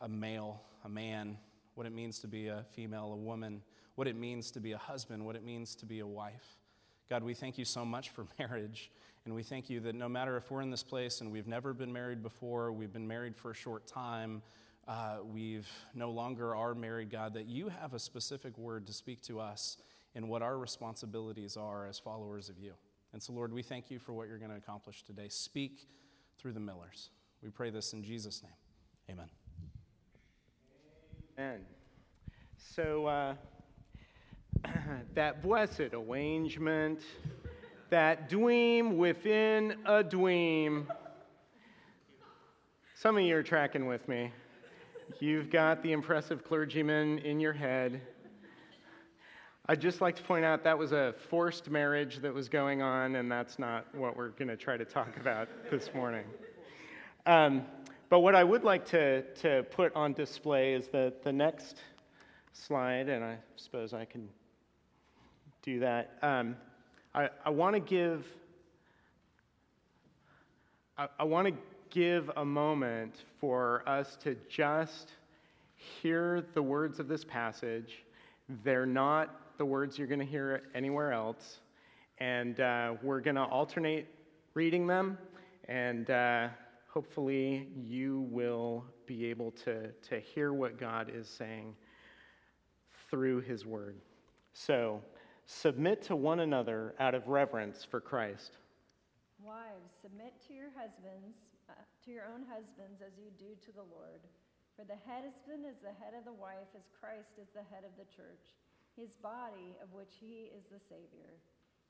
a male, a man, what it means to be a female, a woman, what it means to be a husband, what it means to be a wife. God, we thank you so much for marriage, and we thank you that no matter if we're in this place and we've never been married before, we've been married for a short time, uh, we've no longer are married, God, that you have a specific word to speak to us in what our responsibilities are as followers of you. And so, Lord, we thank you for what you're going to accomplish today. Speak through the Millers. We pray this in Jesus' name. Amen. Amen. So, uh, that blessed arrangement, that dweem within a dweem. Some of you are tracking with me. You've got the impressive clergyman in your head. I'd just like to point out that was a forced marriage that was going on, and that's not what we're going to try to talk about this morning. Um, but what I would like to, to put on display is the, the next slide, and I suppose I can do that. Um, I, I want to give I, I want to give a moment for us to just hear the words of this passage. They're not the words you're going to hear anywhere else. And uh, we're going to alternate reading them, and uh, hopefully you will be able to, to hear what God is saying through His Word. So, submit to one another out of reverence for Christ. Wives, submit to your husbands, uh, to your own husbands as you do to the Lord. For the husband is the head of the wife, as Christ is the head of the church his body, of which he is the Savior.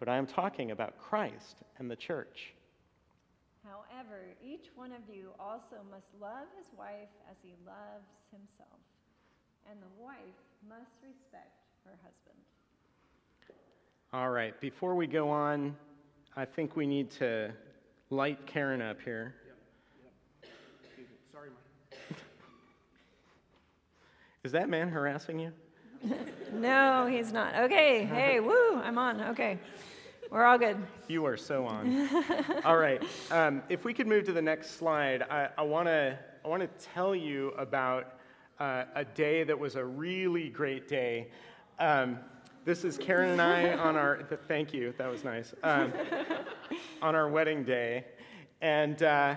but I am talking about Christ and the church. However, each one of you also must love his wife as he loves himself, and the wife must respect her husband. All right, before we go on, I think we need to light Karen up here. Yep, yep. Sorry, Mike. Is that man harassing you? no, he's not. Okay, hey, woo, I'm on. Okay, we're all good. You are so on. all right, um, if we could move to the next slide, I want to I want to tell you about uh, a day that was a really great day. Um, this is Karen and I on our. Thank you, that was nice. Um, on our wedding day, and uh,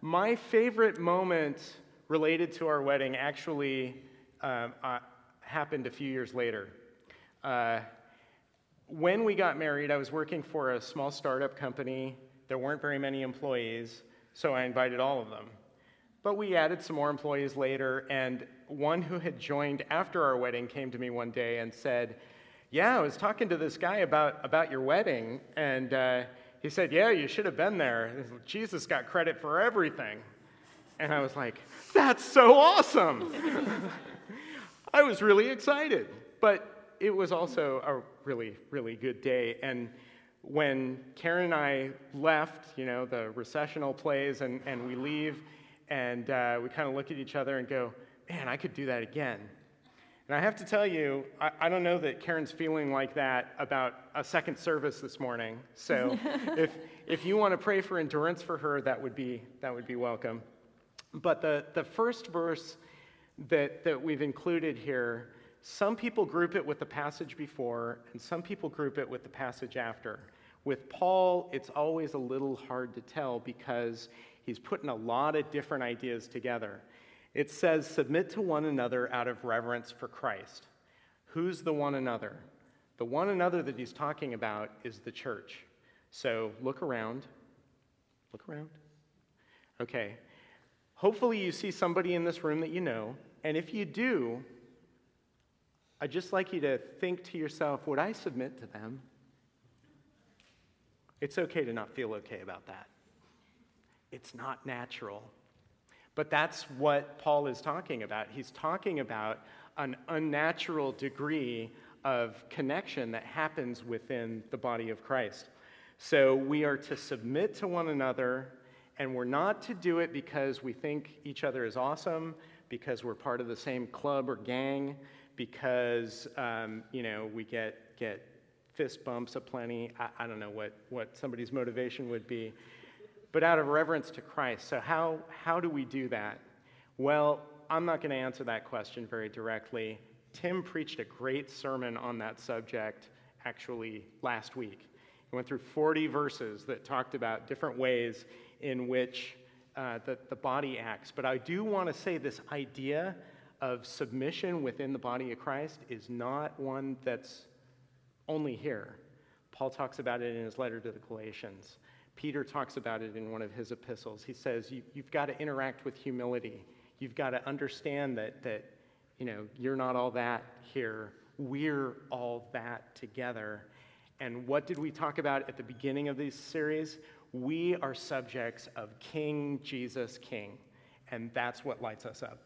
my favorite moment related to our wedding actually. Um, happened a few years later. When we got married, I was working for a small startup company. There weren't very many employees, so I invited all of them. But we added some more employees later, and one who had joined after our wedding came to me one day and said, Yeah, I was talking to this guy about, about your wedding, and uh, he said, Yeah, you should have been there. Jesus got credit for everything. And I was like, That's so awesome! I was really excited. But it was also a really, really good day. And when Karen and I left, you know, the recessional plays, and, and we leave, and uh, we kind of look at each other and go, man, I could do that again. And I have to tell you, I, I, don't know that Karen's feeling like that about a second service this morning. So if, if you want to pray for endurance for her, that would be, that would be welcome. But the, the first verse that, that we've included here, some people group it with the passage before, and some people group it with the passage after. With Paul, it's always a little hard to tell because he's putting a lot of different ideas together. It says, Submit to one another out of reverence for Christ. Who's the one another? The one another that he's talking about is the church. So look around. Look around. Okay. Hopefully, you see somebody in this room that you know. And if you do, I'd just like you to think to yourself would I submit to them? It's okay to not feel okay about that. It's not natural. But that's what Paul is talking about. He's talking about an unnatural degree of connection that happens within the body of Christ. So we are to submit to one another, and we're not to do it because we think each other is awesome, because we're part of the same club or gang, because um, you know we get get fist bumps aplenty. I, I don't know what, what somebody's motivation would be, but out of reverence to Christ. So, how, how do we do that? Well, I'm not going to answer that question very directly. Tim preached a great sermon on that subject actually last week. He went through 40 verses that talked about different ways in which uh, the, the body acts. But I do want to say this idea of submission within the body of Christ is not one that's only here. Paul talks about it in his letter to the Galatians. Peter talks about it in one of his epistles. He says, you, have got to interact with humility. You've got to understand that, that you know, you're not all that here. We're all that together. And what did we talk about at the beginning of this series? We are subjects of King Jesus King. And that's what lights us up.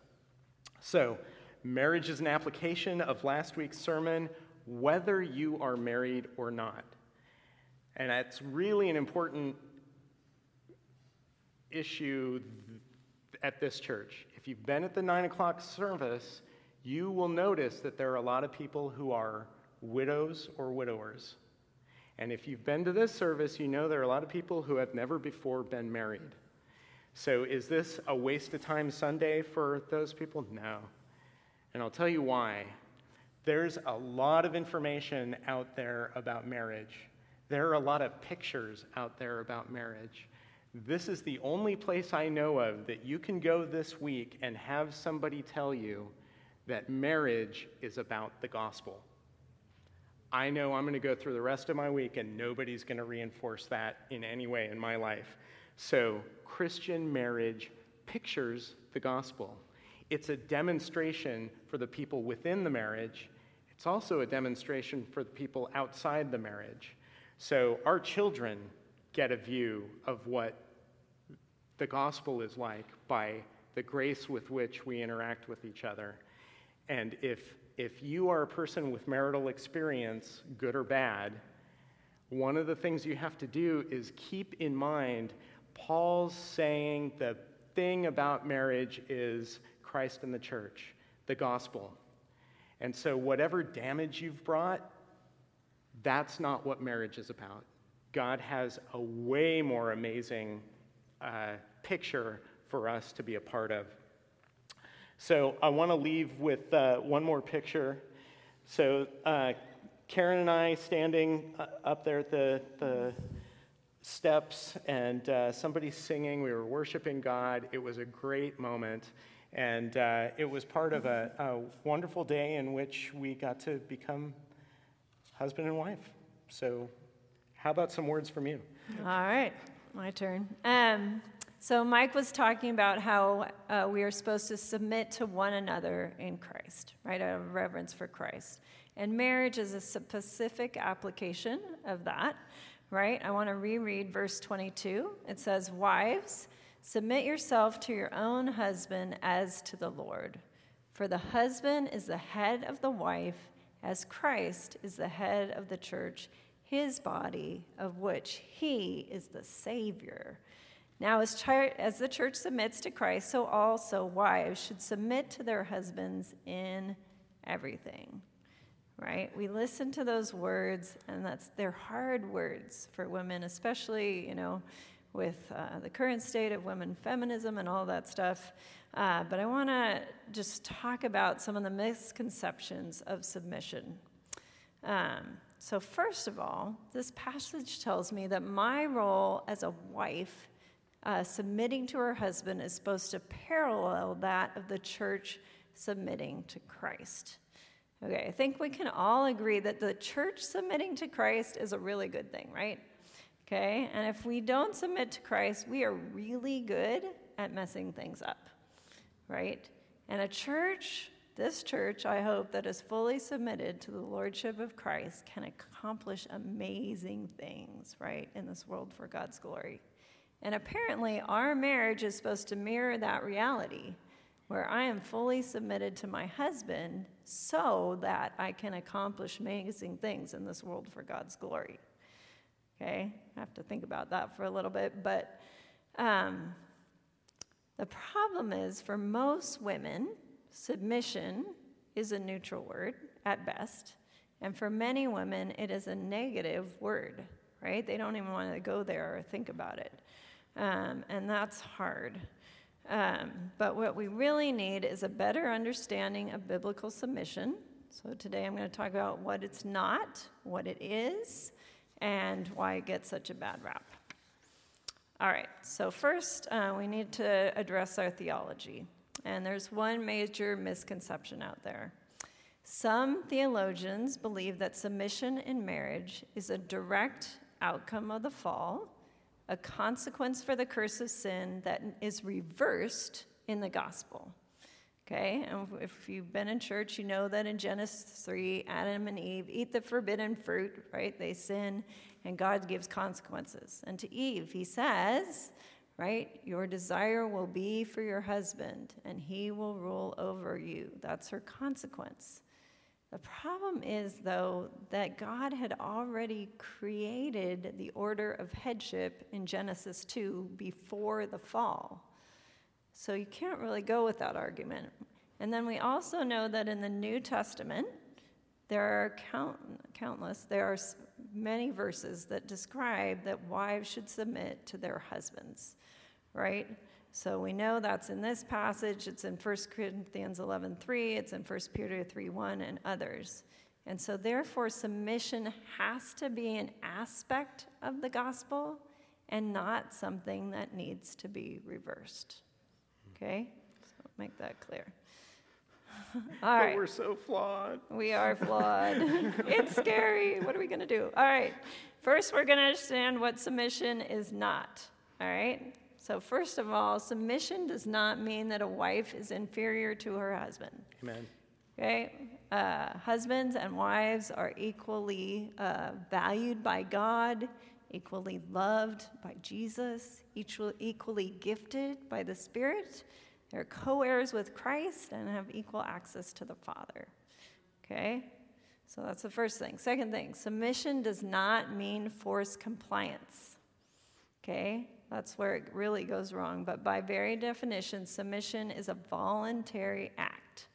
So, marriage is an application of last week's sermon whether you are married or not. And that's really an important issue at this church. If you've been at the nine o'clock service, you will notice that there are a lot of people who are widows or widowers. And if you've been to this service, you know there are a lot of people who have never before been married. So, is this a waste of time Sunday for those people? No. And I'll tell you why. There's a lot of information out there about marriage. There are a lot of pictures out there about marriage. This is the only place I know of that you can go this week and have somebody tell you that marriage is about the gospel. I know I'm going to go through the rest of my week and nobody's going to reinforce that in any way in my life. So, Christian marriage pictures the gospel. It's a demonstration for the people within the marriage it's also a demonstration for the people outside the marriage. So our children get a view of what the gospel is like by the grace with which we interact with each other. And if, if you are a person with marital experience, good or bad, one of the things you have to do is keep in mind Paul's saying the thing about marriage is Christ and the church, the gospel. And so, whatever damage you've brought, that's not what marriage is about. God has a way more amazing uh, picture for us to be a part of. So, I want to leave with uh, one more picture. So, uh, Karen and I standing uh, up there at the, the steps, and uh, somebody singing. We were worshiping God. It was a great moment. And uh, it was part of a, a, wonderful day in which we got to become husband and wife. So, how about some words from you? All right, my turn. Um, so, Mike was talking about how uh, we are supposed to submit to one another in Christ, right, out of reverence for Christ. And marriage is a specific application of that, right? I want to reread verse 22. It says, Wives, Submit yourself to your own husband as to the Lord. For the husband is the head of the wife, as Christ is the head of the church, his body, of which he is the Savior. Now, as, as the church submits to Christ, so also wives should submit to their husbands in everything. Right? We listen to those words, and that's they're hard words for women, especially, you know, with uh, the current state of women feminism and all that stuff. Uh, but I want to just talk about some of the misconceptions of submission. Um, so, first of all, this passage tells me that my role as a wife uh, submitting to her husband is supposed to parallel that of the church submitting to Christ. Okay, I think we can all agree that the church submitting to Christ is a really good thing, right? Okay, and if we don't submit to Christ, we are really good at messing things up, right? And a church, this church, I hope, that is fully submitted to the Lordship of Christ can accomplish amazing things, right, in this world for God's glory. And apparently, our marriage is supposed to mirror that reality where I am fully submitted to my husband so that I can accomplish amazing things in this world for God's glory. Okay, I have to think about that for a little bit, but um, the problem is for most women, submission is a neutral word at best, and for many women, it is a negative word, right? They don't even want to go there or think about it. Um, and that's hard. Um, but what we really need is a better understanding of biblical submission. So today I'm going to talk about what it's not, what it is, and why it gets such a bad rap. All right, so first uh, we need to address our theology. And there's one major misconception out there. Some theologians believe that submission in marriage is a direct outcome of the fall a consequence for the curse of sin that is reversed in the gospel. Okay, and if you've been in church, you know that in Genesis 3, Adam and Eve eat the forbidden fruit, right? They sin, and God gives consequences. And to Eve, he says, right, your desire will be for your husband, and he will rule over you. That's her consequence. The problem is, though, that God had already created the order of headship in Genesis 2 before the fall. So you can't really go with that argument. And then we also know that in the New Testament, there are count, countless, there are many verses that describe that wives should submit to their husbands, right? So we know that's in this passage, it's in 1 Corinthians 11:3, it's in 1 Peter 3:1 and others. And so therefore submission has to be an aspect of the gospel and not something that needs to be reversed. Okay? So make that clear. All right. But we're so flawed. We are flawed. it's scary. What are we going to do? All right. First, we're going to understand what submission is not. All right? So, first of all, submission does not mean that a wife is inferior to her husband. Amen. Okay? Uh, husbands and wives are equally uh, valued by God, equally loved by Jesus, equally gifted by the Spirit. They're co heirs with Christ and have equal access to the Father. Okay? So that's the first thing. Second thing, submission does not mean forced compliance. Okay? That's where it really goes wrong. But by very definition, submission is a voluntary act.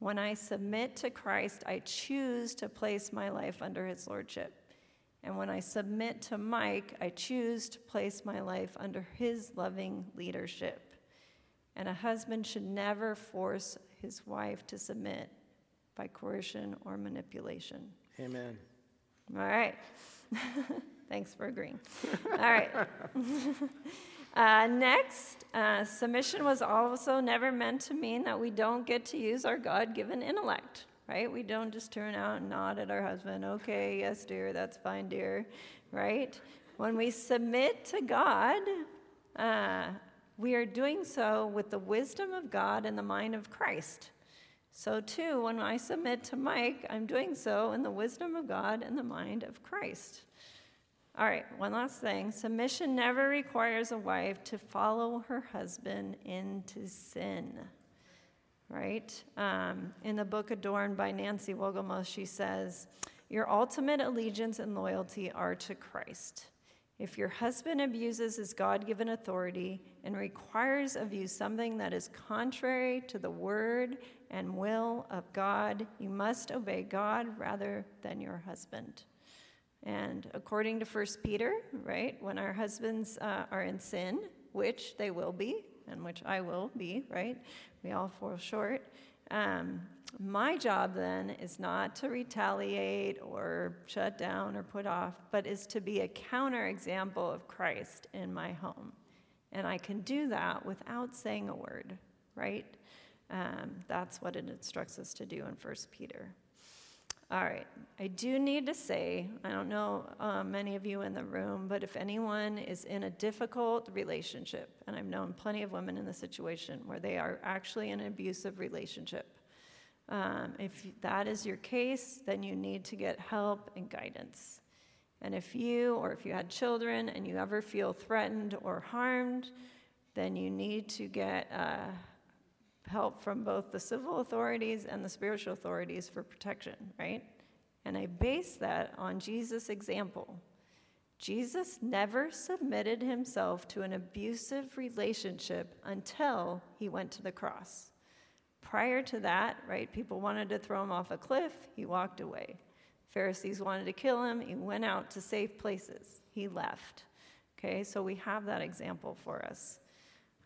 When I submit to Christ, I choose to place my life under his lordship. And when I submit to Mike, I choose to place my life under his loving leadership. And a husband should never force his wife to submit by coercion or manipulation. Amen. All right. Thanks for agreeing. All right. Uh, next, uh, submission was also never meant to mean that we don't get to use our God given intellect, right? We don't just turn out and nod at our husband, okay, yes, dear, that's fine, dear, right? When we submit to God, uh, we are doing so with the wisdom of God and the mind of Christ. So, too, when I submit to Mike, I'm doing so in the wisdom of God and the mind of Christ. All right, one last thing. Submission never requires a wife to follow her husband into sin. Right? Um, in the book Adorned by Nancy Wolgemuth, she says, Your ultimate allegiance and loyalty are to Christ. If your husband abuses his God given authority and requires of you something that is contrary to the word and will of God, you must obey God rather than your husband. And according to 1 Peter, right, when our husbands uh, are in sin, which they will be, and which I will be, right, we all fall short. Um, my job then is not to retaliate or shut down or put off, but is to be a counterexample of Christ in my home. And I can do that without saying a word, right? Um, that's what it instructs us to do in 1 Peter. All right, I do need to say, I don't know uh, many of you in the room, but if anyone is in a difficult relationship, and I've known plenty of women in the situation where they are actually in an abusive relationship, um, if that is your case, then you need to get help and guidance. And if you or if you had children and you ever feel threatened or harmed, then you need to get uh, help from both the civil authorities and the spiritual authorities for protection, right? And I base that on Jesus' example. Jesus never submitted himself to an abusive relationship until he went to the cross. Prior to that, right, people wanted to throw him off a cliff, he walked away. Pharisees wanted to kill him, he went out to safe places, he left. Okay, so we have that example for us.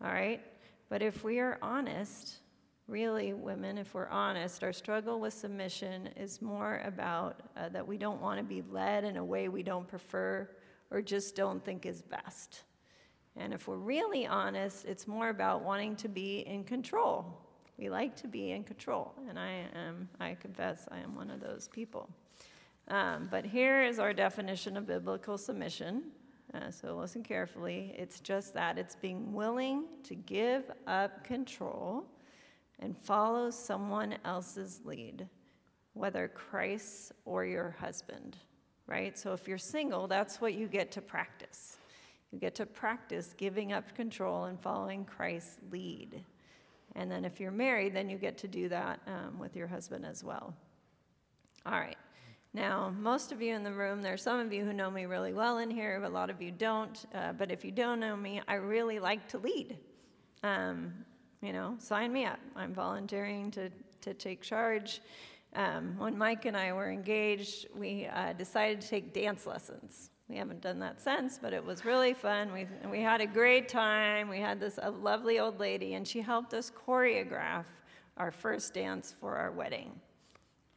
All right? But if we are honest, really, women, if we're honest, our struggle with submission is more about uh, that we don't want to be led in a way we don't prefer or just don't think is best. And if we're really honest, it's more about wanting to be in control. We like to be in control, and I am, I confess, I am one of those people. Um, but here is our definition of biblical submission. Uh, so listen carefully. It's just that it's being willing to give up control and follow someone else's lead, whether Christ or your husband, right? So if you're single, that's what you get to practice. You get to practice giving up control and following Christ's lead. And then if you're married, then you get to do that um, with your husband as well. All right. Now, most of you in the room, there are some of you who know me really well in here, but a lot of you don't. Uh, but if you don't know me, I really like to lead. Um, you know, sign me up. I'm volunteering to, to take charge. Um, when Mike and I were engaged, we uh, decided to take dance lessons. We haven't done that since, but it was really fun. We, we had a great time. We had this lovely old lady, and she helped us choreograph our first dance for our wedding.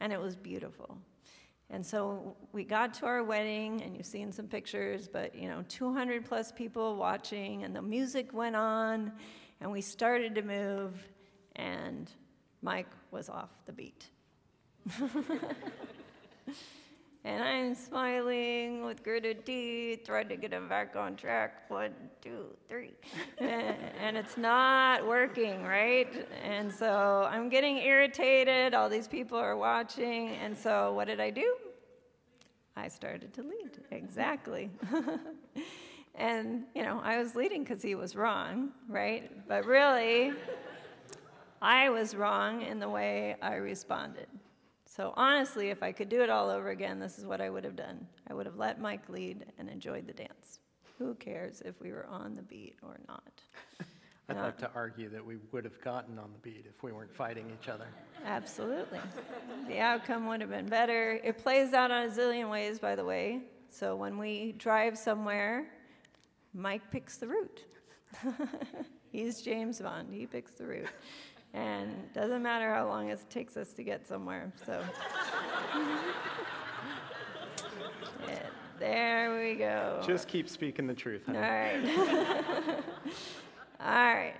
And it was beautiful. And so we got to our wedding, and you've seen some pictures, but you know, 200 plus people watching, and the music went on, and we started to move, and Mike was off the beat. and I'm smiling with gritted teeth, trying to get him back on track. One, two, three. and it's not working, right? And so I'm getting irritated. All these people are watching. And so what did I do? I started to lead. Exactly. and, you know, I was leading because he was wrong, right? But really, I was wrong in the way I responded. So honestly, if I could do it all over again, this is what I would have done. I would have let Mike lead and enjoyed the dance. Who cares if we were on the beat or not? I'd like to argue that we would have gotten on the beat if we weren't fighting each other. Absolutely. the outcome would have been better. It plays out on a zillion ways, by the way. So when we drive somewhere, Mike picks the route. He's James Bond. He picks the route and doesn't matter how long it takes us to get somewhere. So yeah, there we go. Just keep speaking the truth. Honey. All right. All right.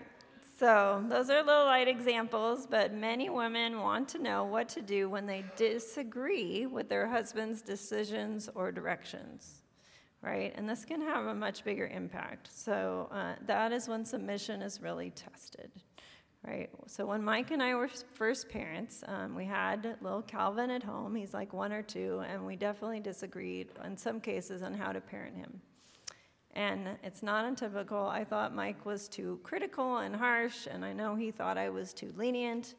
So, those are little light examples, but many women want to know what to do when they disagree with their husband's decisions or directions, right? And this can have a much bigger impact. So, uh, that is when submission is really tested right? So when Mike and I were first parents, um, we had little Calvin at home. He's like one or two, and we definitely disagreed in some cases on how to parent him. And it's not untypical. I thought Mike was too critical and harsh, and I know he thought I was too lenient.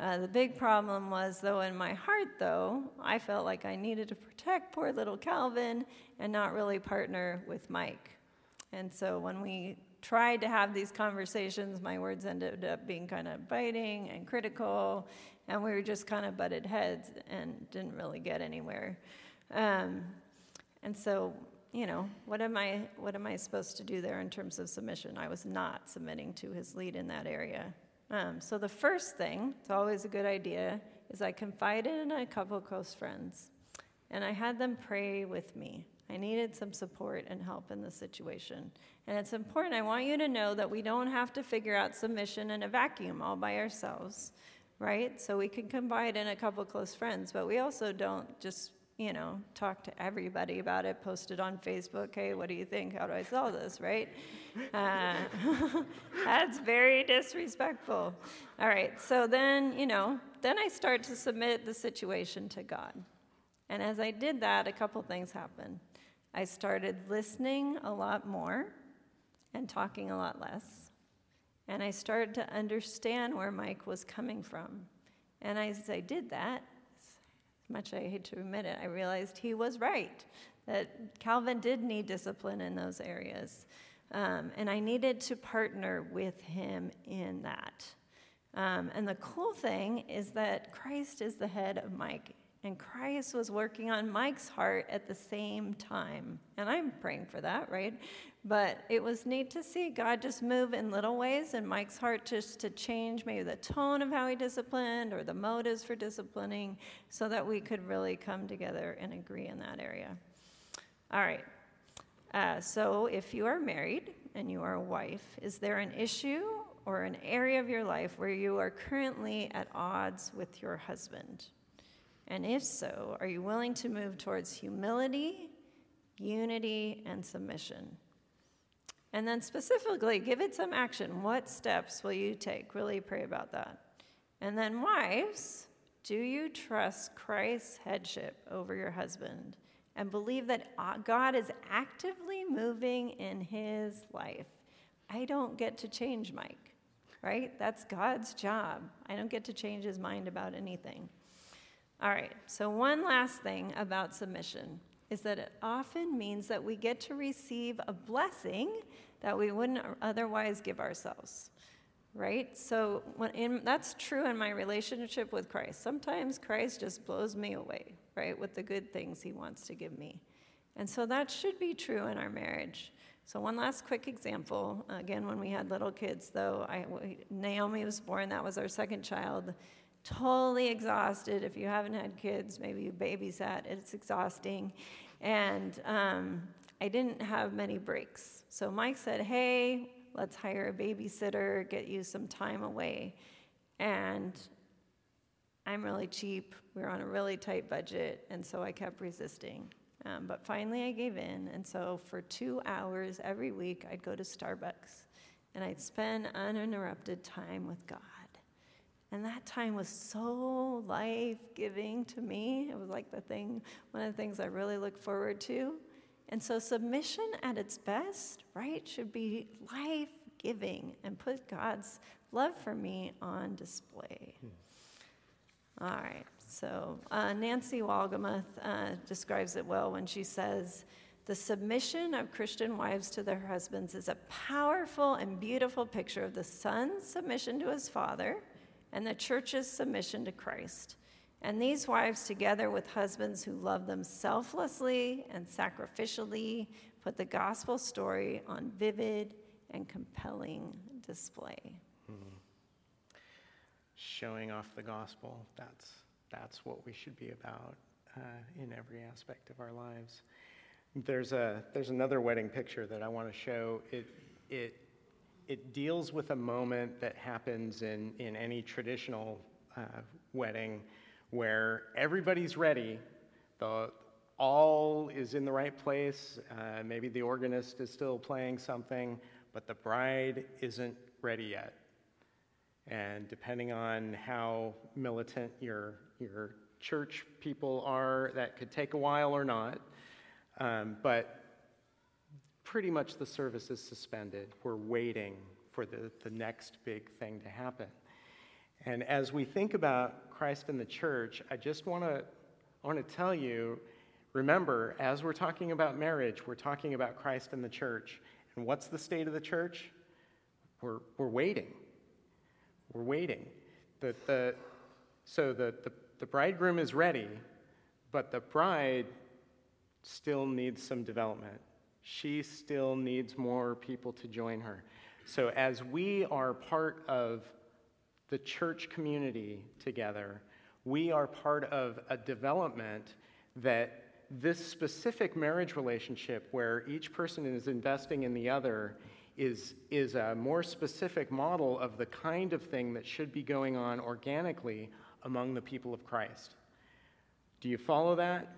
Uh, the big problem was, though, in my heart, though, I felt like I needed to protect poor little Calvin and not really partner with Mike. And so when we tried to have these conversations, my words ended up being kind of biting and critical, and we were just kind of butted heads and didn't really get anywhere. Um, and so, you know, what am I what am I supposed to do there in terms of submission? I was not submitting to his lead in that area. Um, so the first thing, it's always a good idea, is I confided in a couple close friends, and I had them pray with me. I needed some support and help in the situation. And it's important, I want you to know that we don't have to figure out submission in a vacuum all by ourselves, right? So we can confide in a couple close friends, but we also don't just you know, talk to everybody about it, post it on Facebook. Hey, what do you think? How do I solve this, right? Uh, that's very disrespectful. All right, so then, you know, then I start to submit the situation to God. And as I did that, a couple things happened. I started listening a lot more and talking a lot less. And I started to understand where Mike was coming from. And as I did that, much I hate to admit it, I realized he was right, that Calvin did need discipline in those areas. Um, and I needed to partner with him in that. Um, and the cool thing is that Christ is the head of Mike, and Christ was working on Mike's heart at the same time. And I'm praying for that, right? But it was neat to see God just move in little ways in Mike's heart just to change maybe the tone of how he disciplined or the motives for disciplining so that we could really come together and agree in that area. All right. Uh, so if you are married and you are a wife, is there an issue or an area of your life where you are currently at odds with your husband? And if so, are you willing to move towards humility, unity, and submission? And then specifically, give it some action. What steps will you take? Really pray about that. And then, wives, do you trust Christ's headship over your husband and believe that uh, God is actively moving in his life? I don't get to change Mike, right? That's God's job. I don't get to change his mind about anything. All right, so one last thing about submission is that it often means that we get to receive a blessing that we wouldn't otherwise give ourselves. Right? So in, that's true in my relationship with Christ. Sometimes Christ just blows me away, right, with the good things he wants to give me. And so that should be true in our marriage. So, one last quick example. Again, when we had little kids, though, I, Naomi was born, that was our second child totally exhausted. If you haven't had kids, maybe you babysat, it's exhausting. And um, I didn't have many breaks. So Mike said, Hey, let's hire a babysitter, get you some time away. And I'm really cheap. We are on a really tight budget. And so I kept resisting. Um, but finally, I gave in. And so for two hours every week, I'd go to Starbucks and I'd spend uninterrupted time with God. And that time was so life giving to me. It was like the thing, one of the things I really look forward to. And so, submission at its best, right, should be life giving and put God's love for me on display. Hmm. All right, so uh, Nancy Wolgemuth uh, describes it well when she says, the submission of Christian wives to their husbands is a powerful and beautiful picture of the son's submission to his father and the church's submission to Christ. And these wives, together with husbands who love them selflessly and sacrificially, put the gospel story on vivid and compelling display. Mm-hmm. Showing off the gospel, that's, that's what we should be about uh, in every aspect of our lives. There's, a, there's another wedding picture that I want to show. It, it it deals with a moment that happens in, in any traditional uh, wedding where everybody's ready, the, all is in the right place, uh, maybe the organist is still playing something, but the bride isn't ready yet. And depending on how militant your, your church people are, that could take a while or not. Um, but pretty much the service is suspended. We're waiting for the, the next big thing to happen. And as we think about Christ and the church, I just want to want to tell you remember, as we're talking about marriage, we're talking about Christ and the church. And what's the state of the church? We're, we're waiting. We're waiting. The, the, so the, the, the bridegroom is ready, but the bride still needs some development she still needs more people to join her. So, as we are part of the church community together, we are part of a development that this specific marriage relationship where each person is investing in the other is, is a more specific model of the kind of thing that should be going on organically among the people of Christ. Do you follow that?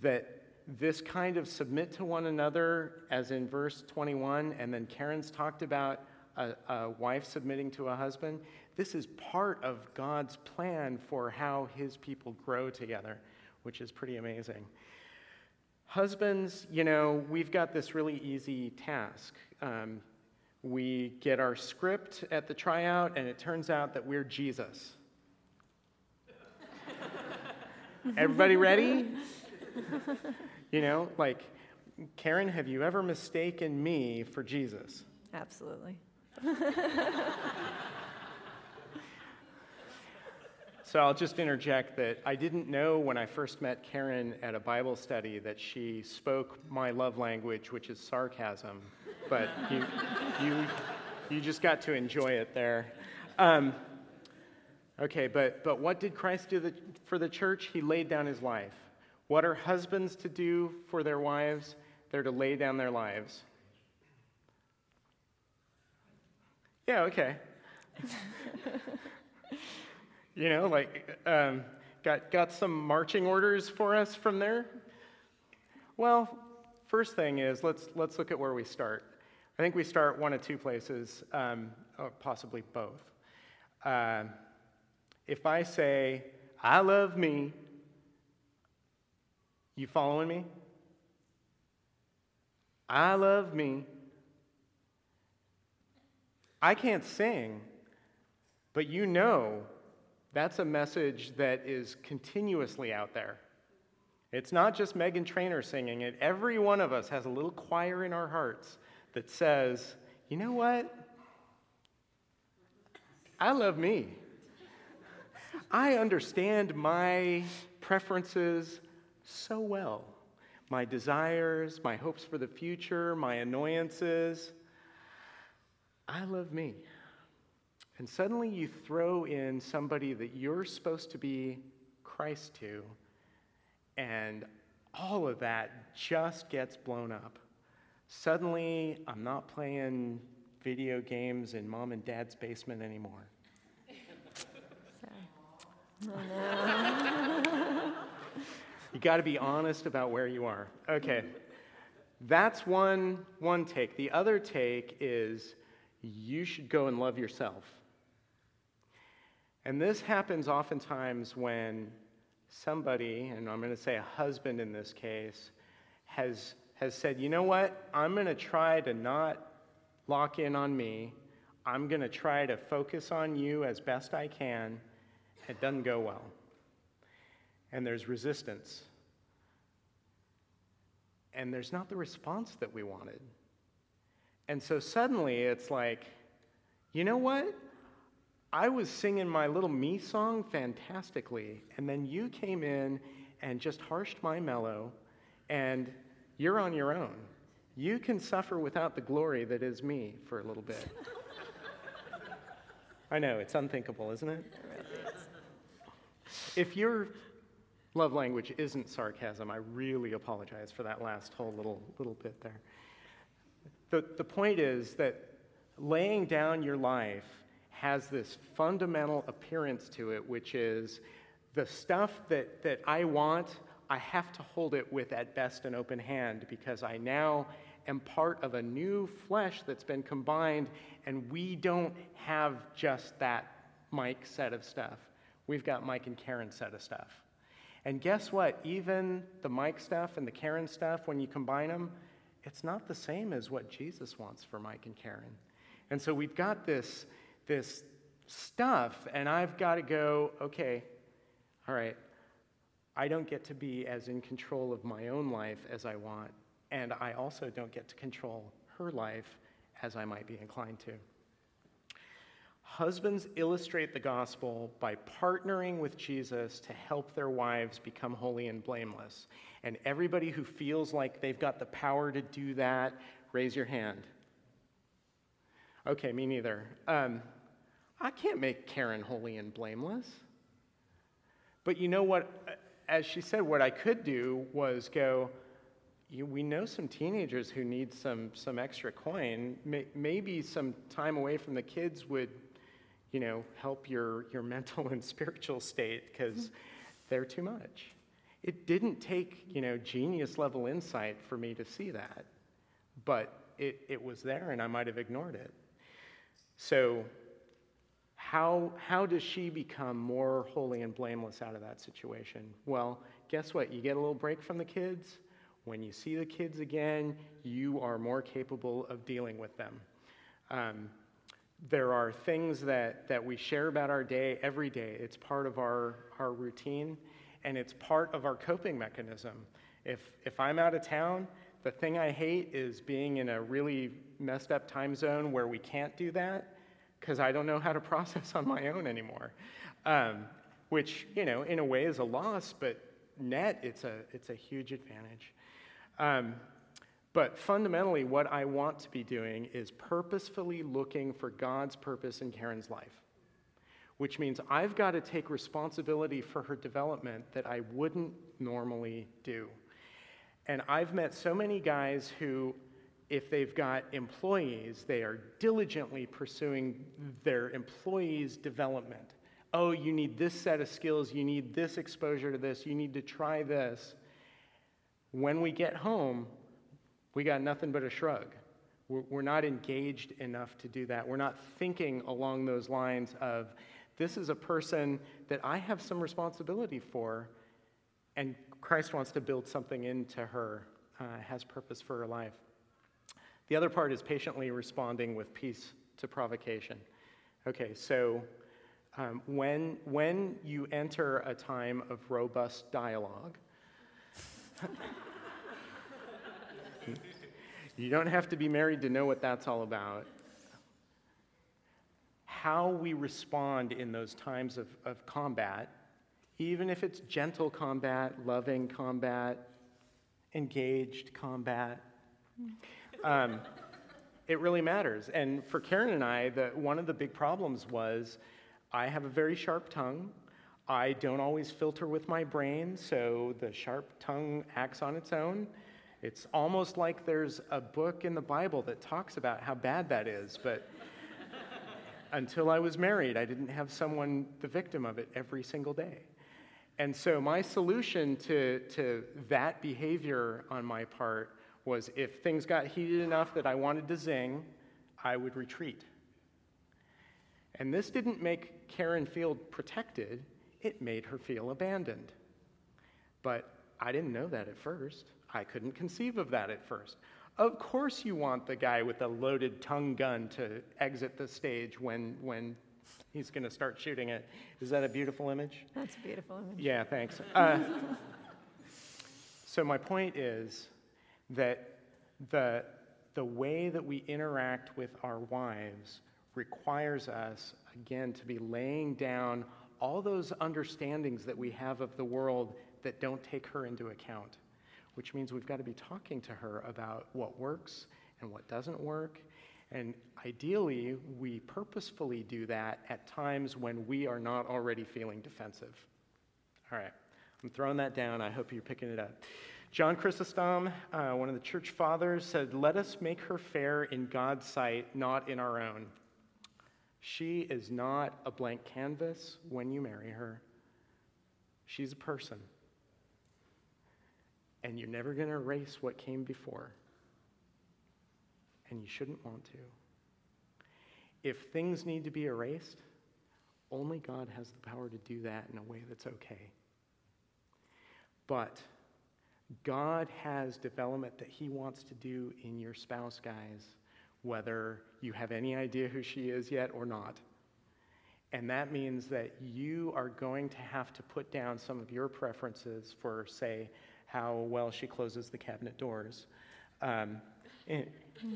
That this kind of submit to one another, as in verse 21, and then Karen's talked about a, a, wife submitting to a husband. This is part of God's plan for how his people grow together, which is pretty amazing. Husbands, you know, we've got this really easy task. Um, we get our script at the tryout, and it turns out that we're Jesus. Everybody ready? you know, like, Karen, have you ever mistaken me for Jesus? Absolutely. so I'll just interject that I didn't know when I first met Karen at a Bible study that she spoke my love language, which is sarcasm. But you, you, you just got to enjoy it there. Um, okay, but, but what did Christ do the, for the church? He laid down his life. What are husbands to do for their wives? They're to lay down their lives. Yeah, okay. you know, like, um, got, got some marching orders for us from there? Well, first thing is let's, let's look at where we start. I think we start one of two places, um, or possibly both. Uh, if I say, I love me, you following me? I love me. I can't sing, but you know that's a message that is continuously out there. It's not just Meghan Trainor singing it. Every one of us has a little choir in our hearts that says, you know what? I love me. I understand my preferences so well my desires, my hopes for the future, my annoyances. I love me. And suddenly you throw in somebody that you're supposed to be Christ to, and all of that just gets blown up. Suddenly, I'm not playing video games in mom and dad's basement anymore. you got to be honest about where you are. Okay. That's one, one take. The other take is you should go and love yourself. And this happens oftentimes when somebody, and I'm going to say a husband in this case, has, has said, you know what, I'm going to try to not lock in on me. I'm going to try to focus on you as best I can. It doesn't go well. And there's resistance. And there's not the response that we wanted. And so suddenly it's like, you know what? I was singing my little me song fantastically, and then you came in and just harshed my mellow, and you're on your own. You can suffer without the glory that is me for a little bit. I know, it's unthinkable, isn't it? If your love language isn't sarcasm, I really apologize for that last whole little, little bit there. The, the point is that laying down your life has this fundamental appearance to it, which is the stuff that, that I want, I have to hold it with at best an open hand because I now am part of a new flesh that's been combined, and we don't have just that Mike set of stuff. We've got Mike and Karen set of stuff. And guess what? Even the Mike stuff and the Karen stuff, when you combine them, it's not the same as what Jesus wants for Mike and Karen. And so we've got this, this stuff, and I've got to go, okay, all right, I don't get to be as in control of my own life as I want, and I also don't get to control her life as I might be inclined to. Husbands illustrate the gospel by partnering with Jesus to help their wives become holy and blameless. And everybody who feels like they've got the power to do that, raise your hand. Okay, me neither. Um, I can't make Karen holy and blameless. But you know what? as she said, what I could do was go, you, we know some teenagers who need some, some extra coin. May, maybe some time away from the kids would, you know, help your, your mental and spiritual state because they're too much. It didn't take, you know, genius level insight for me to see that, but it, it was there and I might have ignored it. So, how, how does she become more holy and blameless out of that situation? Well, guess what? You get a little break from the kids. When you see the kids again, you are more capable of dealing with them. Um, there are things that, that we share about our day every day. It's part of our, our routine and it's part of our coping mechanism. If, if I'm out of town, the thing I hate is being in a really messed up time zone where we can't do that because I don't know how to process on my own anymore. Um, which, you know, in a way is a loss, but net, it's a, it's a huge advantage. Um, but fundamentally, what I want to be doing is purposefully looking for God's purpose in Karen's life which means I've got to take responsibility for her development that I wouldn't normally do. And I've met so many guys who, if they've got employees, they are diligently pursuing their employees' development. Oh, you need this set of skills, you need this exposure to this, you need to try this. When we get home, we got nothing but a shrug. We're not engaged enough to do that. We're not thinking along those lines of, this is a person that I have some responsibility for, and Christ wants to build something into her, uh, has purpose for her life. The other part is patiently responding with peace to provocation. Okay, so um, when, when you enter a time of robust dialogue, you don't have to be married to know what that's all about how we respond in those times of, of combat, even if it's gentle combat, loving combat, engaged combat, um, it really matters. And for Karen and I, the, one of the big problems was I have a very sharp tongue. I don't always filter with my brain, so the sharp tongue acts on its own. It's almost like there's a book in the Bible that talks about how bad that is, but until I was married, I didn't have someone the victim of it every single day. And so my solution to, to that behavior on my part was if things got heated enough that I wanted to zing, I would retreat. And this didn't make Karen feel protected, it made her feel abandoned. But I didn't know that at first. I couldn't conceive of that at first. Of course, you want the guy with a loaded tongue gun to exit the stage when, when he's going to start shooting it. Is that a beautiful image? That's a beautiful image. Yeah, thanks. Uh, so, my point is that the, the way that we interact with our wives requires us, again, to be laying down all those understandings that we have of the world that don't take her into account which means we've got to be talking to her about what works and what doesn't work. And ideally, we purposefully do that at times when we are not already feeling defensive. All right, I'm throwing that down. I hope you're picking it up. John Chrysostom, uh, one of the church fathers, said, Let us make her fair in God's sight, not in our own. She is not a blank canvas when you marry her, she's a person and you're never going to erase what came before. And you shouldn't want to. If things need to be erased, only God has the power to do that in a way that's okay. But God has development that He wants to do in your spouse, guys, whether you have any idea who she is yet or not. And that means that you are going to have to put down some of your preferences for, say, how well she closes the cabinet doors um, in,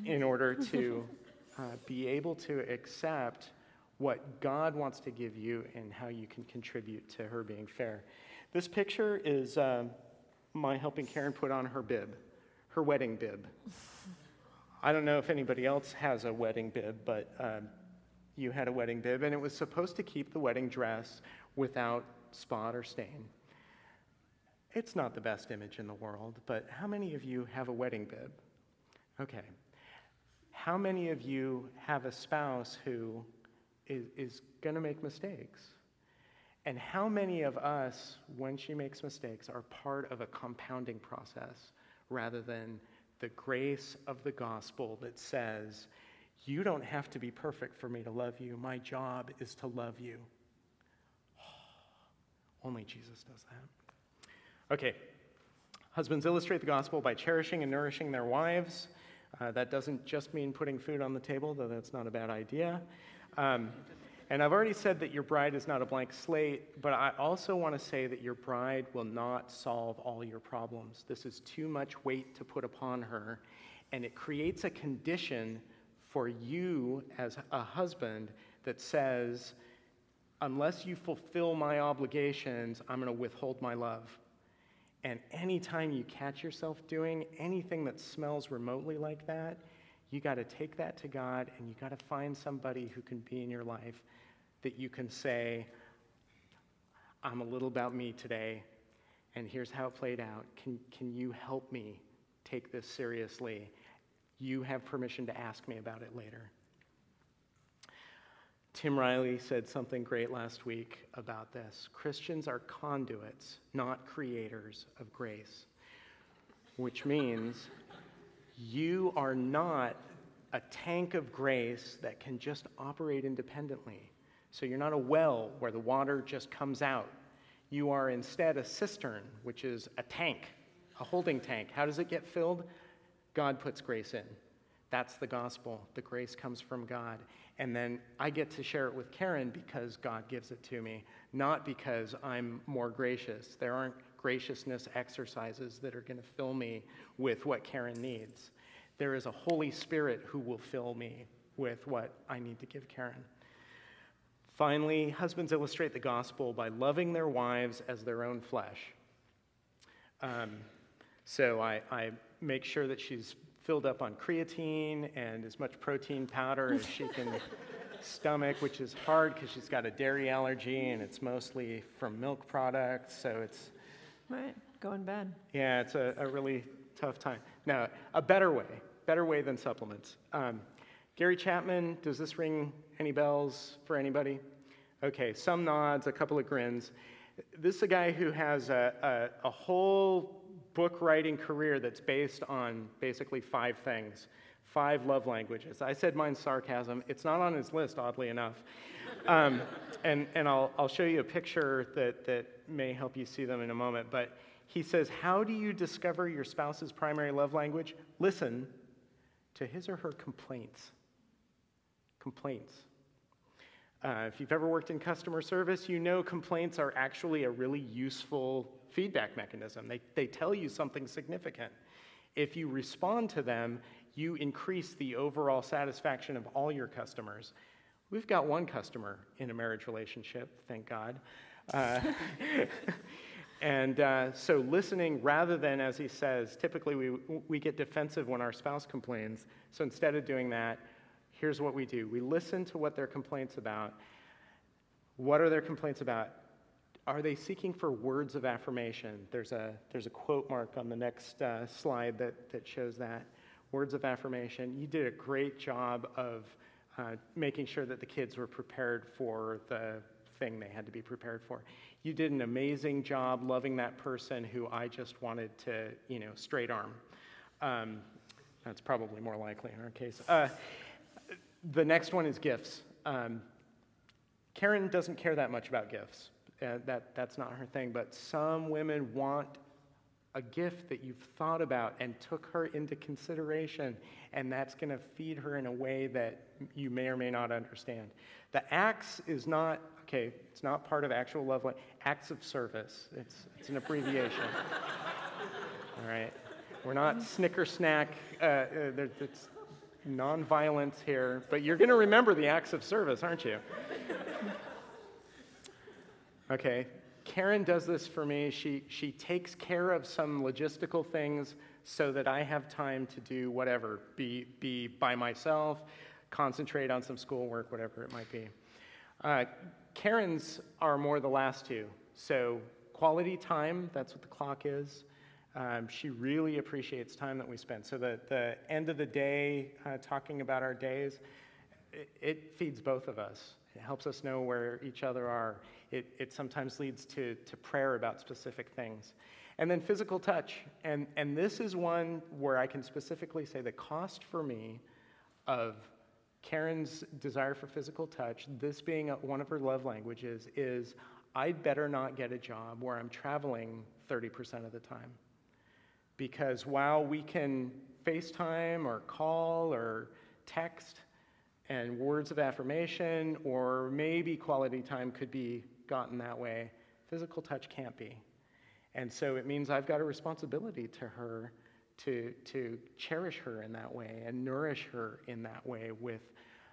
in, order to uh, be able to accept what God wants to give you and how you can contribute to her being fair. This picture is um, my helping Karen put on her bib, her wedding bib. I don't know if anybody else has a wedding bib, but um, you had a wedding bib, and it was supposed to keep the wedding dress without spot or stain. It's not the best image in the world, but how many of you have a wedding bib? Okay. How many of you have a spouse who is, is going to make mistakes? And how many of us, when she makes mistakes, are part of a compounding process rather than the grace of the gospel that says, You don't have to be perfect for me to love you. My job is to love you. Only Jesus does that. Okay. Husbands illustrate the gospel by cherishing and nourishing their wives. Uh, that doesn't just mean putting food on the table, though that's not a bad idea. Um, and I've already said that your bride is not a blank slate, but I also want to say that your bride will not solve all your problems. This is too much weight to put upon her, and it creates a condition for you as a husband that says, unless you fulfill my obligations, I'm going to withhold my love. And anytime you catch yourself doing anything that smells remotely like that, you got to take that to God and you got to find somebody who can be in your life that you can say, I'm a little about me today, and here's how it played out. Can, can you help me take this seriously? You have permission to ask me about it later. Tim Riley said something great last week about this. Christians are conduits, not creators of grace, which means you are not a tank of grace that can just operate independently. So you're not a well where the water just comes out. You are instead a cistern, which is a tank, a holding tank. How does it get filled? God puts grace in. That's the gospel. The grace comes from God. And then I get to share it with Karen because God gives it to me, not because I'm more gracious. There aren't graciousness exercises that are going to fill me with what Karen needs. There is a Holy Spirit who will fill me with what I need to give Karen. Finally, husbands illustrate the gospel by loving their wives as their own flesh. Um, so I, I make sure that she's filled up on creatine and as much protein powder as she can stomach, which is hard because she's got a dairy allergy and it's mostly from milk products. So it's. Right, going bad. Yeah, it's a, a really tough time. Now, a better way, better way than supplements. Um, Gary Chapman, does this ring any bells for anybody? Okay, some nods, a couple of grins. This is a guy who has a, a, a whole book writing career that's based on basically five things five love languages. I said mine's sarcasm. It's not on his list, oddly enough. Um, and and I'll, I'll show you a picture that, that may help you see them in a moment. But he says, How do you discover your spouse's primary love language? Listen to his or her complaints. Complaints. Uh, if you've ever worked in customer service, you know complaints are actually a really useful feedback mechanism. They, they tell you something significant. If you respond to them, you increase the overall satisfaction of all your customers. We've got one customer in a marriage relationship, thank God. Uh, and uh, so, listening rather than, as he says, typically we, we get defensive when our spouse complains. So, instead of doing that, here's what we do we listen to what their complaints about. What are their complaints about? Are they seeking for words of affirmation? There's a, there's a quote mark on the next uh, slide that, that shows that. Words of affirmation. You did a great job of uh, making sure that the kids were prepared for the thing they had to be prepared for. You did an amazing job loving that person who I just wanted to, you know, straight arm. Um, that's probably more likely in our case. Uh, the next one is gifts. Um, Karen doesn't care that much about gifts. Uh, that, that's not her thing. But some women want a gift that you've thought about and took her into consideration, and that's going to feed her in a way that you may or may not understand. The acts is not, okay, it's not part of actual love, acts of service. It's, it's an abbreviation. All right? We're not snicker snack, uh, uh, it's nonviolence here, but you're going to remember the acts of service, aren't you? Okay, Karen does this for me. She, she takes care of some logistical things so that I have time to do whatever, be, be by myself, concentrate on some schoolwork, whatever it might be. Uh, Karen's are more the last two. So quality time, that's what the clock is. Um, she really appreciates time that we spend. So, the, the end of the day, uh, talking about our days, it, it, feeds both of us. It helps us know where each other are. It, it sometimes leads to, to prayer about specific things. And then physical touch. And, and this is one where I can specifically say the cost for me of Karen's desire for physical touch, this being one of her love languages, is I'd better not get a job where I'm traveling 30% of the time. Because while we can FaceTime or call or text and words of affirmation, or maybe quality time could be gotten that way, physical touch can't be. And so it means I've got a responsibility to her to, to cherish her in that way and nourish her in that way with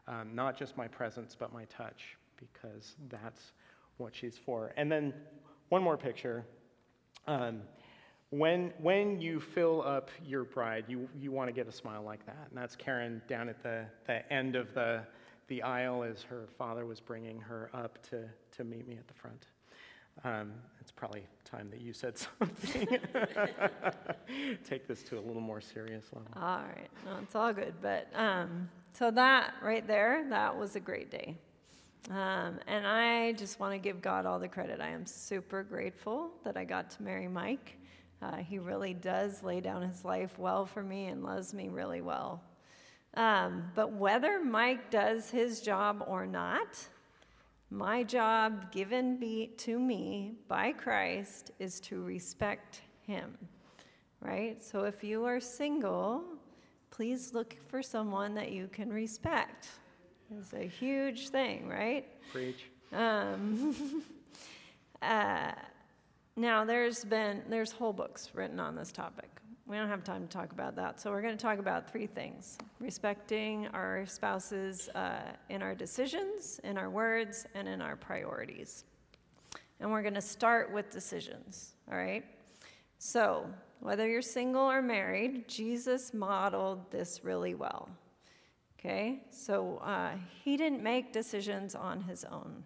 um, not just my presence, but my touch, because that's what she's for. And then one more picture. Um, when, when you fill up your bride, you, you want to get a smile like that. And that's Karen down at the, the end of the, the aisle as her father was bringing her up to, to meet me at the front. Um, it's probably time that you said something. Take this to a little more serious level. All right. No, it's all good. But um, so that right there, that was a great day. Um, and I just want to give God all the credit. I am super grateful that I got to marry Mike. Uh, he really does lay down his life well for me and loves me really well. Um, but whether Mike does his job or not, my job given be, to me by Christ is to respect him, right? So if you are single, please look for someone that you can respect. It's a huge thing, right? Preach. Um, uh, now, there's been there's whole books written on this topic. We don't have time to talk about that, so we're going to talk about three things: respecting our spouses uh, in our decisions, in our words, and in our priorities. And we're going to start with decisions. All right. So, whether you're single or married, Jesus modeled this really well. Okay, so uh, he didn't make decisions on his own.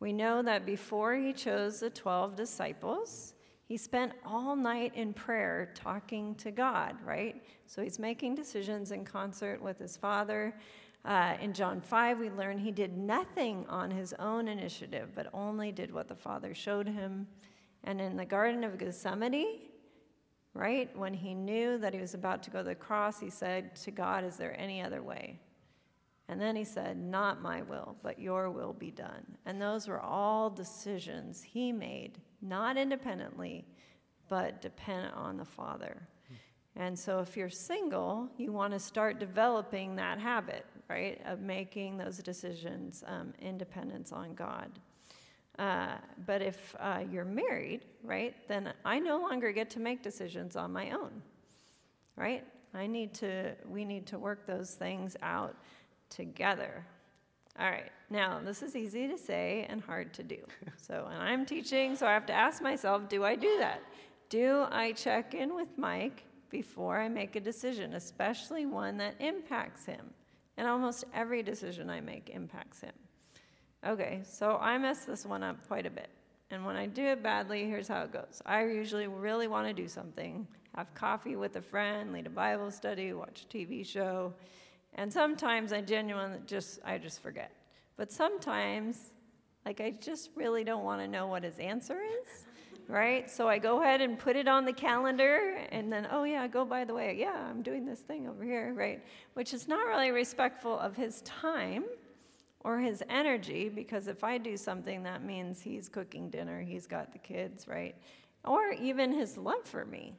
We know that before he chose the 12 disciples, he spent all night in prayer talking to God, right? So he's making decisions in concert with his Father. Uh, in John 5, we learn he did nothing on his own initiative, but only did what the Father showed him. And in the Garden of Gethsemane, right, when he knew that he was about to go to the cross, he said to God, Is there any other way? And then he said, Not my will, but your will be done. And those were all decisions he made, not independently, but dependent on the Father. And so if you're single, you want to start developing that habit, right, of making those decisions um, independence on God. Uh, but if uh, you're married, right, then I no longer get to make decisions on my own, right? I need to, we need to work those things out together. All right, now this is easy to say and hard to do. So, and I'm teaching, so I have to ask myself do I do that? Do I check in with Mike before I make a decision, especially one that impacts him? And almost every decision I make impacts him. Okay, so I mess this one up quite a bit. And when I do it badly, here's how it goes I usually really want to do something have coffee with a friend, lead a Bible study, watch a TV show and sometimes I genuinely just I just forget. But sometimes like I just really don't want to know what his answer is. Right? So I go ahead and put it on the calendar and then oh yeah, go by the way. Yeah, I'm doing this thing over here, right? Which is not really respectful of his time or his energy because if I do something that means he's cooking dinner, he's got the kids, right? Or even his love for me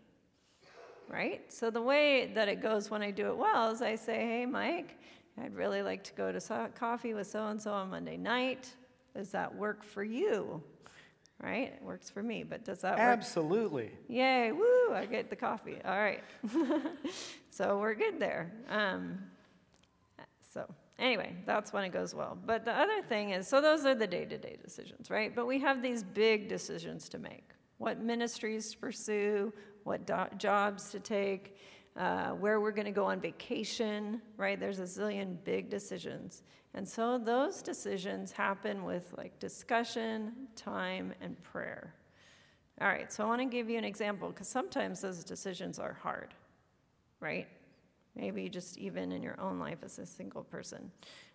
right? So the way that it goes when I do it well is I say, hey, Mike, I'd really like to go to so- coffee with so and so on Monday night. Does that work for you? Right? It works for me, but does that work? Absolutely. Yay, woo, I get the coffee. All right. so we're good there. Um, so, anyway, that's when it goes well. But the other thing is so those are the day to day decisions, right? But we have these big decisions to make what ministries to pursue, what do- jobs to take, uh, where we're going to go on vacation, right? There's a zillion big decisions. And so those decisions happen with like discussion, time, and prayer. All right, so I want to give you an example because sometimes those decisions are hard, right? Maybe just even in your own life as a single person.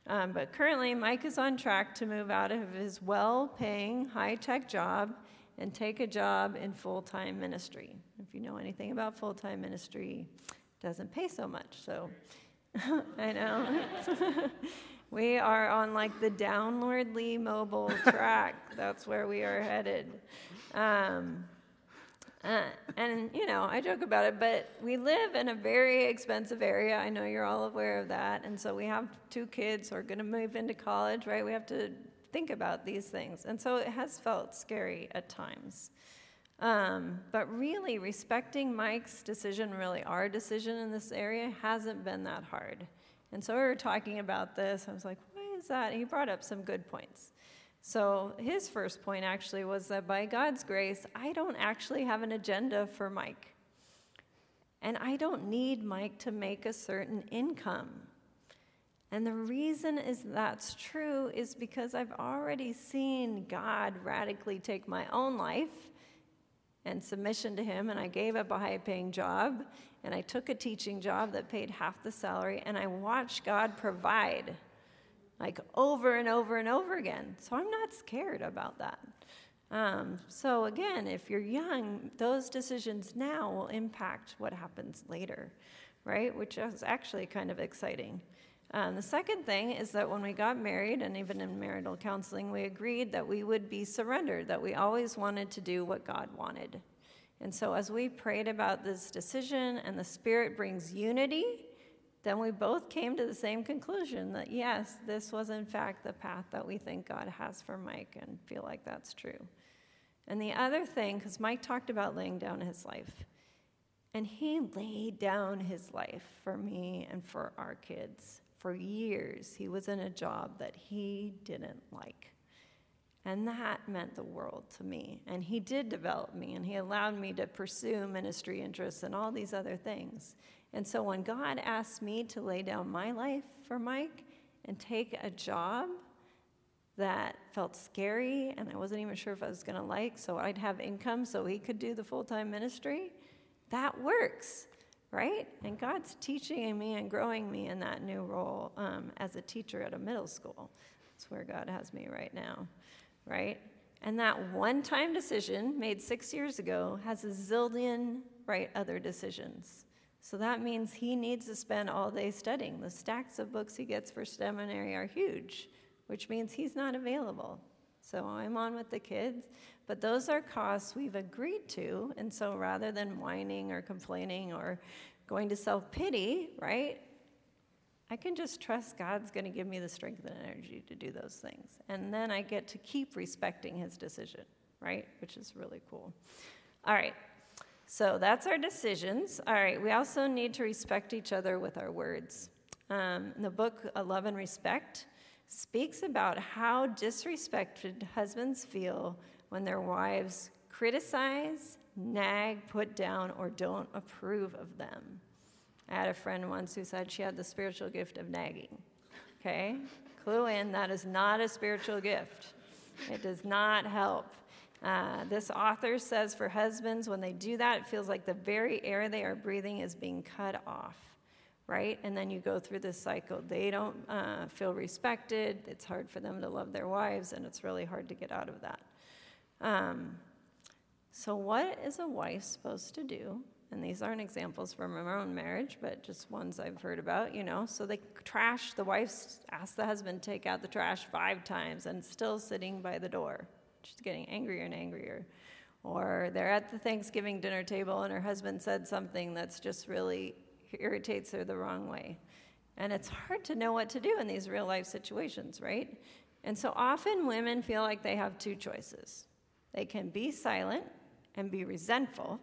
Um, but currently, Mike is on track to move out of his well paying, high tech job and take a job in full time ministry. If you know anything about full time ministry, it doesn't pay so much. So I know. we are on like the downwardly mobile track. That's where we are headed. Um, uh, and, you know, I joke about it, but we live in a very expensive area. I know you're all aware of that. And so we have two kids who are going to move into college, right? We have to think about these things. And so it has felt scary at times. Um, but really, respecting Mike's decision, really our decision in this area, hasn't been that hard. And so we were talking about this. I was like, why is that? And he brought up some good points. So his first point actually was that by God's grace, I don't actually have an agenda for Mike. And I don't need Mike to make a certain income. And the reason is that's true is because I've already seen God radically take my own life and submission to Him, and I gave up a high paying job, and I took a teaching job that paid half the salary, and I watched God provide like over and over and over again. So I'm not scared about that. Um, so again, if you're young, those decisions now will impact what happens later, right? Which is actually kind of exciting. Um, the second thing is that when we got married, and even in marital counseling, we agreed that we would be surrendered, that we always wanted to do what God wanted. And so, as we prayed about this decision and the Spirit brings unity, then we both came to the same conclusion that yes, this was in fact the path that we think God has for Mike and feel like that's true. And the other thing, because Mike talked about laying down his life, and he laid down his life for me and for our kids for years, he was in a job that he didn't like. And that meant the world to me. And he did develop me, and he allowed me to pursue ministry interests and all these other things. And so when God asked me to lay down my life for Mike and take a job that felt scary and I wasn't even sure if I was going to like, so I'd have income so he could do the full time ministry, that works right? And God's teaching me and growing me in that new role um, as a teacher at a middle school. That's where God has me right now, right? And that one time decision made six years ago has a zillion, right, other decisions. So that means he needs to spend all day studying. The stacks of books he gets for seminary are huge, which means he's not available. So I'm on with the kids, but those are costs we've agreed to. And so rather than whining or complaining or going to self pity, right? I can just trust God's going to give me the strength and energy to do those things. And then I get to keep respecting his decision, right? Which is really cool. All right. So that's our decisions. All right. We also need to respect each other with our words. Um, the book Love and Respect speaks about how disrespected husbands feel when their wives criticize, nag, put down, or don't approve of them. I had a friend once who said she had the spiritual gift of nagging. Okay? Clue in, that is not a spiritual gift. It does not help. Uh, this author says for husbands, when they do that, it feels like the very air they are breathing is being cut off, right? And then you go through this cycle. They don't uh, feel respected. It's hard for them to love their wives, and it's really hard to get out of that. Um, so, what is a wife supposed to do? And these aren't examples from our own marriage, but just ones I've heard about, you know. So they trash, the wife asks the husband to take out the trash five times and still sitting by the door. She's getting angrier and angrier. Or they're at the Thanksgiving dinner table and her husband said something that's just really irritates her the wrong way. And it's hard to know what to do in these real life situations, right? And so often women feel like they have two choices they can be silent and be resentful,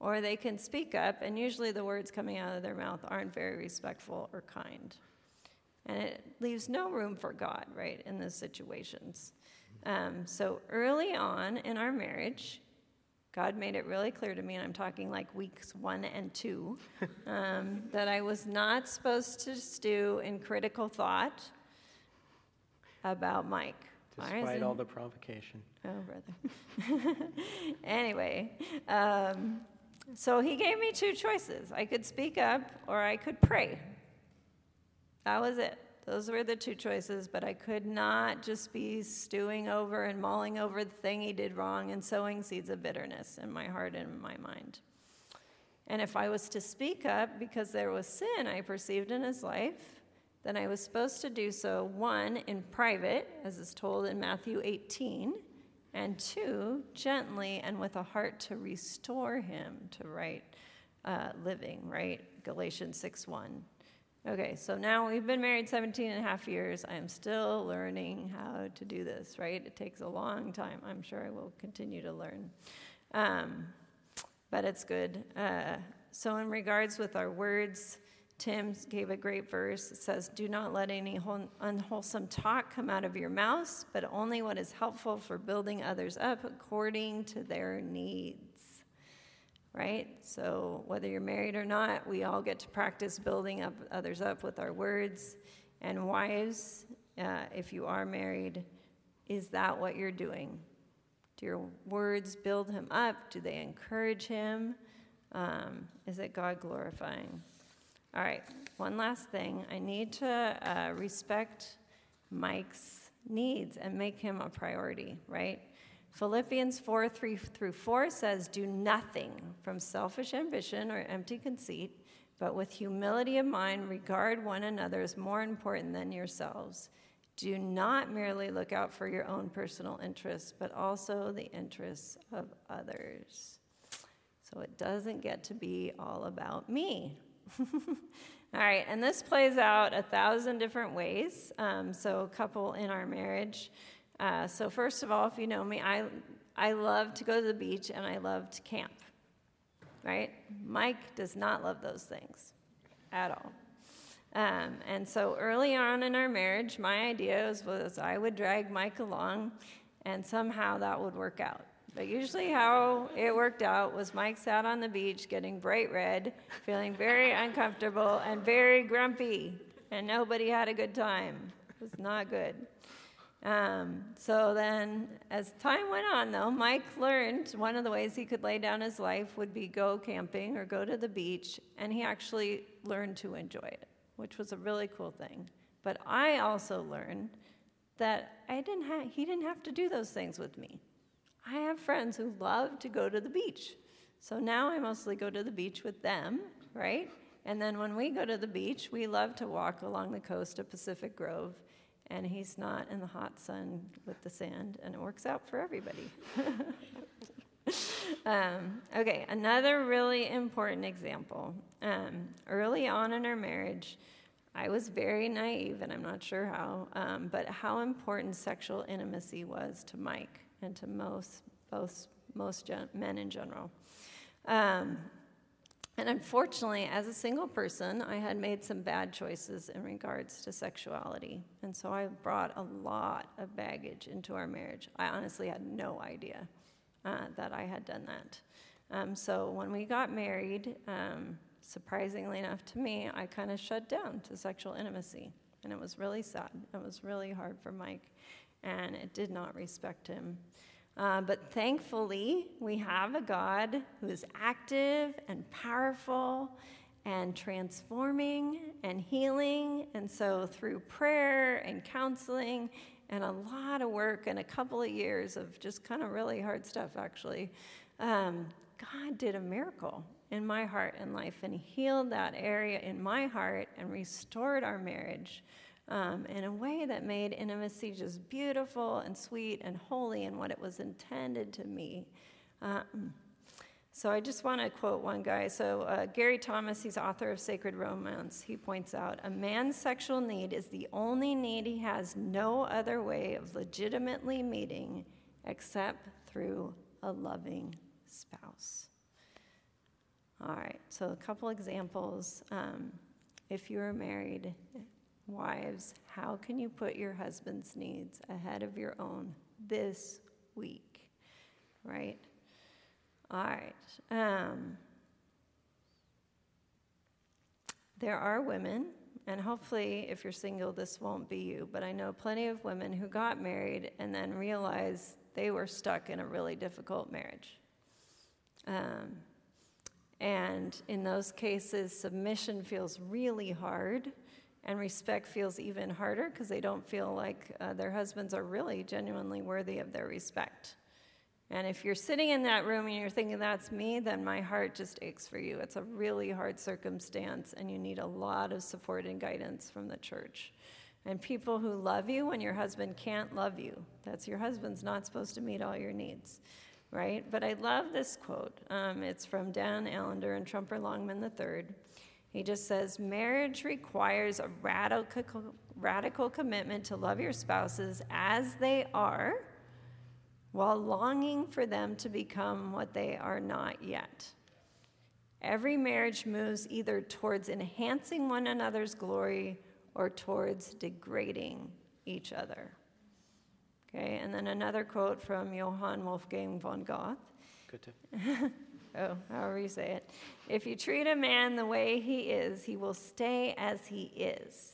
or they can speak up, and usually the words coming out of their mouth aren't very respectful or kind. And it leaves no room for God, right, in those situations. Um, so early on in our marriage, God made it really clear to me, and I'm talking like weeks one and two, um, that I was not supposed to stew in critical thought about Mike. Despite all the provocation. Oh, brother. anyway, um, so he gave me two choices. I could speak up or I could pray. That was it. Those were the two choices, but I could not just be stewing over and mulling over the thing he did wrong and sowing seeds of bitterness in my heart and in my mind. And if I was to speak up because there was sin I perceived in his life, then I was supposed to do so, one, in private, as is told in Matthew 18, and two, gently and with a heart to restore him to right uh, living, right? Galatians 6 1. Okay, so now we've been married 17 and a half years. I'm still learning how to do this, right? It takes a long time. I'm sure I will continue to learn. Um, but it's good. Uh, so, in regards with our words, Tim gave a great verse. It says, Do not let any unwholesome talk come out of your mouth, but only what is helpful for building others up according to their needs right? So, whether you're married or not, we all get to practice building up others up with our words. And wives, uh, if you are married, is that what you're doing? Do your words build him up? Do they encourage him? Um, is it God glorifying? All right, one last thing. I need to uh, respect Mike's needs and make him a priority, right? Philippians 4 3 through 4 says, Do nothing from selfish ambition or empty conceit, but with humility of mind, regard one another as more important than yourselves. Do not merely look out for your own personal interests, but also the interests of others. So it doesn't get to be all about me. all right, and this plays out a thousand different ways. Um, so, a couple in our marriage, uh, so, first of all, if you know me, I, I love to go to the beach and I love to camp, right? Mike does not love those things at all. Um, and so early on in our marriage, my idea was, was I would drag Mike along and somehow that would work out. But usually, how it worked out was Mike sat on the beach getting bright red, feeling very uncomfortable and very grumpy, and nobody had a good time. It was not good. Um, so then, as time went on, though, Mike learned one of the ways he could lay down his life would be go camping or go to the beach, and he actually learned to enjoy it, which was a really cool thing. But I also learned that I didn't ha- he didn't have to do those things with me. I have friends who love to go to the beach. So now I mostly go to the beach with them, right? And then when we go to the beach, we love to walk along the coast of Pacific Grove and he's not in the hot sun with the sand, and it works out for everybody. um, okay, another really important example. Um, early on in our marriage, I was very naive, and I'm not sure how, um, but how important sexual intimacy was to Mike and to most, both, most gen- men in general. Um, and unfortunately, as a single person, I had made some bad choices in regards to sexuality. And so I brought a lot of baggage into our marriage. I honestly had no idea uh, that I had done that. Um, so when we got married, um, surprisingly enough to me, I kind of shut down to sexual intimacy. And it was really sad. It was really hard for Mike. And it did not respect him. Uh, but thankfully, we have a God who is active and powerful and transforming and healing. And so, through prayer and counseling and a lot of work and a couple of years of just kind of really hard stuff, actually, um, God did a miracle in my heart and life and healed that area in my heart and restored our marriage um, in a way that made intimacy just beautiful and sweet and holy and what it was intended to be. Um, so I just want to quote one guy. So uh, Gary Thomas, he's author of Sacred Romance. He points out a man's sexual need is the only need he has no other way of legitimately meeting except through a loving spouse. All right. So a couple examples. Um, if you are married, Wives, how can you put your husband's needs ahead of your own this week? Right? All right. Um, there are women, and hopefully, if you're single, this won't be you, but I know plenty of women who got married and then realized they were stuck in a really difficult marriage. Um, and in those cases, submission feels really hard, and respect feels even harder because they don't feel like uh, their husbands are really genuinely worthy of their respect. And if you're sitting in that room and you're thinking, that's me, then my heart just aches for you. It's a really hard circumstance, and you need a lot of support and guidance from the church. And people who love you when your husband can't love you. That's your husband's not supposed to meet all your needs, right? But I love this quote. Um, it's from Dan Allender and Tremper Longman III. He just says, Marriage requires a radical, radical commitment to love your spouses as they are while longing for them to become what they are not yet. Every marriage moves either towards enhancing one another's glory or towards degrading each other. Okay, and then another quote from Johann Wolfgang von Goethe. Oh, however you say it. If you treat a man the way he is, he will stay as he is.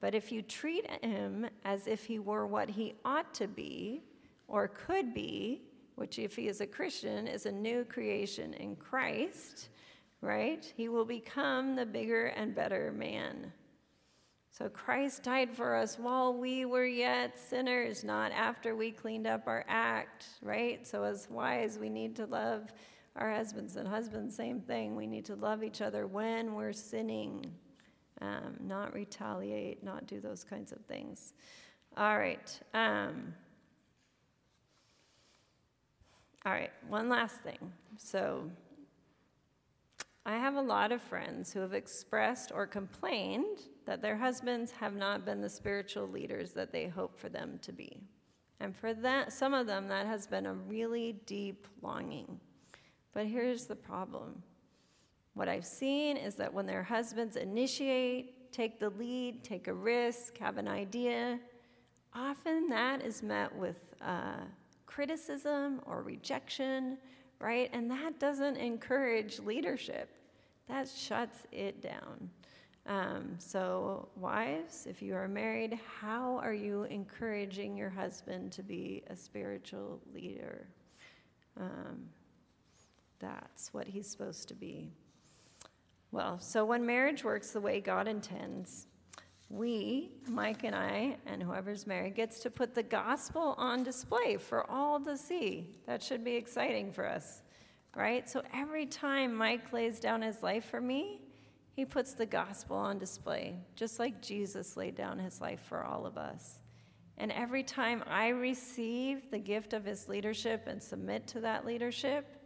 But if you treat him as if he were what he ought to be, or could be, which, if he is a Christian, is a new creation in Christ, right? He will become the bigger and better man. So Christ died for us while we were yet sinners, not after we cleaned up our act, right? So, as wise, we need to love our husbands, and husbands, same thing. We need to love each other when we're sinning, um, not retaliate, not do those kinds of things. All right. Um, all right, one last thing. So, I have a lot of friends who have expressed or complained that their husbands have not been the spiritual leaders that they hope for them to be. And for that, some of them, that has been a really deep longing. But here's the problem what I've seen is that when their husbands initiate, take the lead, take a risk, have an idea, often that is met with uh, criticism or rejection, right? And that doesn't encourage leadership, that shuts it down. Um, so, wives, if you are married, how are you encouraging your husband to be a spiritual leader? Um, that's what he's supposed to be. Well, so when marriage works the way God intends, we, Mike and I, and whoever's married, gets to put the gospel on display for all to see. That should be exciting for us, right? So every time Mike lays down his life for me, he puts the gospel on display, just like Jesus laid down his life for all of us. And every time I receive the gift of his leadership and submit to that leadership,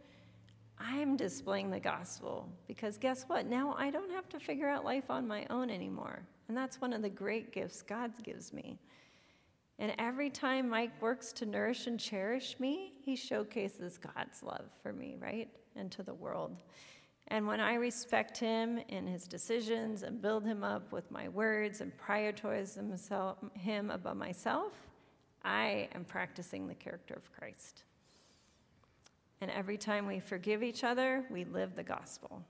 I'm displaying the gospel because guess what? Now I don't have to figure out life on my own anymore. And that's one of the great gifts God gives me. And every time Mike works to nourish and cherish me, he showcases God's love for me, right? And to the world. And when I respect him in his decisions and build him up with my words and prioritize himself, him above myself, I am practicing the character of Christ. And every time we forgive each other, we live the gospel.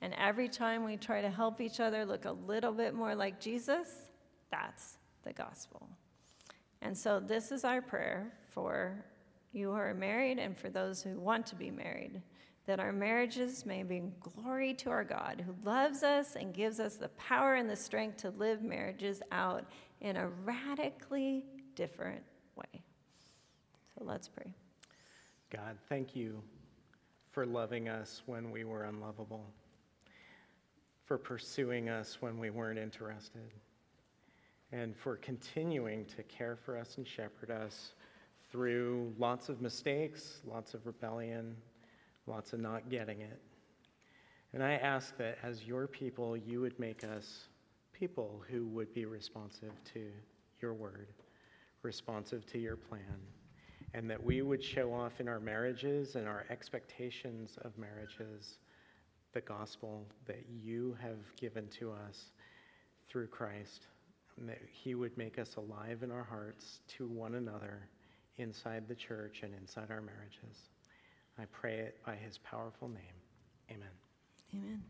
And every time we try to help each other look a little bit more like Jesus, that's the gospel. And so, this is our prayer for you who are married and for those who want to be married that our marriages may bring glory to our God who loves us and gives us the power and the strength to live marriages out in a radically different way. So, let's pray. God, thank you for loving us when we were unlovable for pursuing us when we weren't interested, and for continuing to care for us and shepherd us through lots of mistakes, lots of rebellion, lots of not getting it. And I ask that as your people, you would make us people who would be responsive to your word, responsive to your plan, and that we would show off in our marriages and our expectations of marriages the gospel that you have given to us through Christ, and that He would make us alive in our hearts to one another inside the church and inside our marriages. I pray it by His powerful name. Amen. Amen.